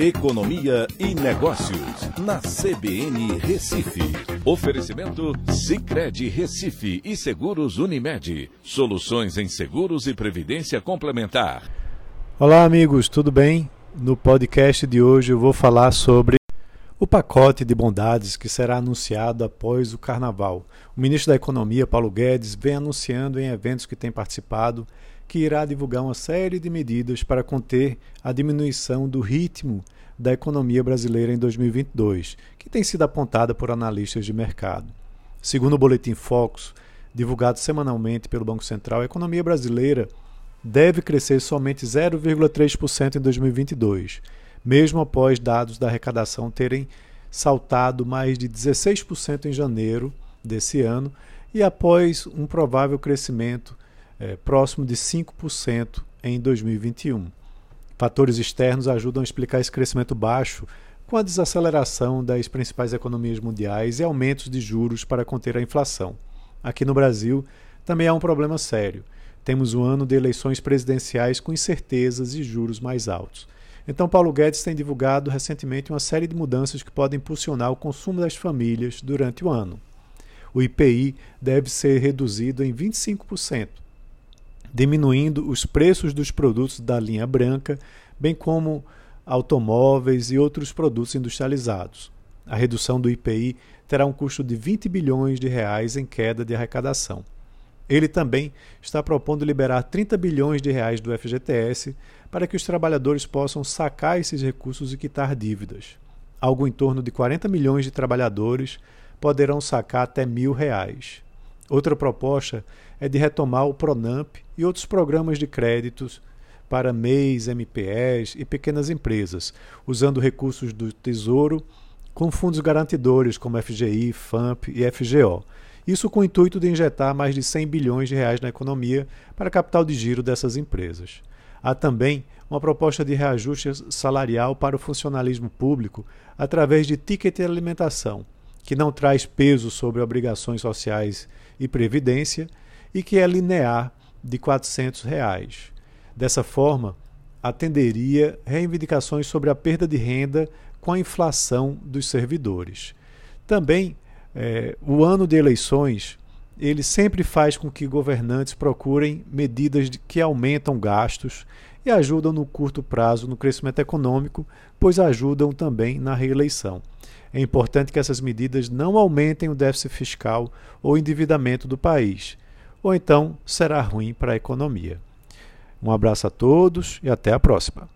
Economia e Negócios, na CBN Recife. Oferecimento Cicred Recife e Seguros Unimed. Soluções em seguros e previdência complementar. Olá, amigos, tudo bem? No podcast de hoje eu vou falar sobre o pacote de bondades que será anunciado após o carnaval. O ministro da Economia, Paulo Guedes, vem anunciando em eventos que tem participado que irá divulgar uma série de medidas para conter a diminuição do ritmo da economia brasileira em 2022, que tem sido apontada por analistas de mercado. Segundo o Boletim Focus, divulgado semanalmente pelo Banco Central, a economia brasileira deve crescer somente 0,3% em 2022, mesmo após dados da arrecadação terem saltado mais de 16% em janeiro desse ano e após um provável crescimento é, próximo de 5% em 2021. Fatores externos ajudam a explicar esse crescimento baixo com a desaceleração das principais economias mundiais e aumentos de juros para conter a inflação. Aqui no Brasil também há um problema sério. Temos um ano de eleições presidenciais com incertezas e juros mais altos. Então, Paulo Guedes tem divulgado recentemente uma série de mudanças que podem impulsionar o consumo das famílias durante o ano. O IPI deve ser reduzido em 25%, diminuindo os preços dos produtos da linha branca, bem como automóveis e outros produtos industrializados. A redução do IPI terá um custo de 20 bilhões de reais em queda de arrecadação. Ele também está propondo liberar 30 bilhões de reais do FGTS para que os trabalhadores possam sacar esses recursos e quitar dívidas. Algo em torno de 40 milhões de trabalhadores poderão sacar até mil reais. Outra proposta é de retomar o Pronamp e outros programas de créditos para MEIs, MPEs e pequenas empresas, usando recursos do Tesouro com fundos garantidores como FGI, FAMP e FGO. Isso com o intuito de injetar mais de 100 bilhões de reais na economia para capital de giro dessas empresas. Há também uma proposta de reajuste salarial para o funcionalismo público através de ticket de alimentação, que não traz peso sobre obrigações sociais e previdência e que é linear de 400 reais. Dessa forma, atenderia reivindicações sobre a perda de renda com a inflação dos servidores. Também, é, o ano de eleições ele sempre faz com que governantes procurem medidas que aumentam gastos e ajudam no curto prazo no crescimento econômico, pois ajudam também na reeleição. É importante que essas medidas não aumentem o déficit fiscal ou endividamento do país, ou então será ruim para a economia. Um abraço a todos e até a próxima.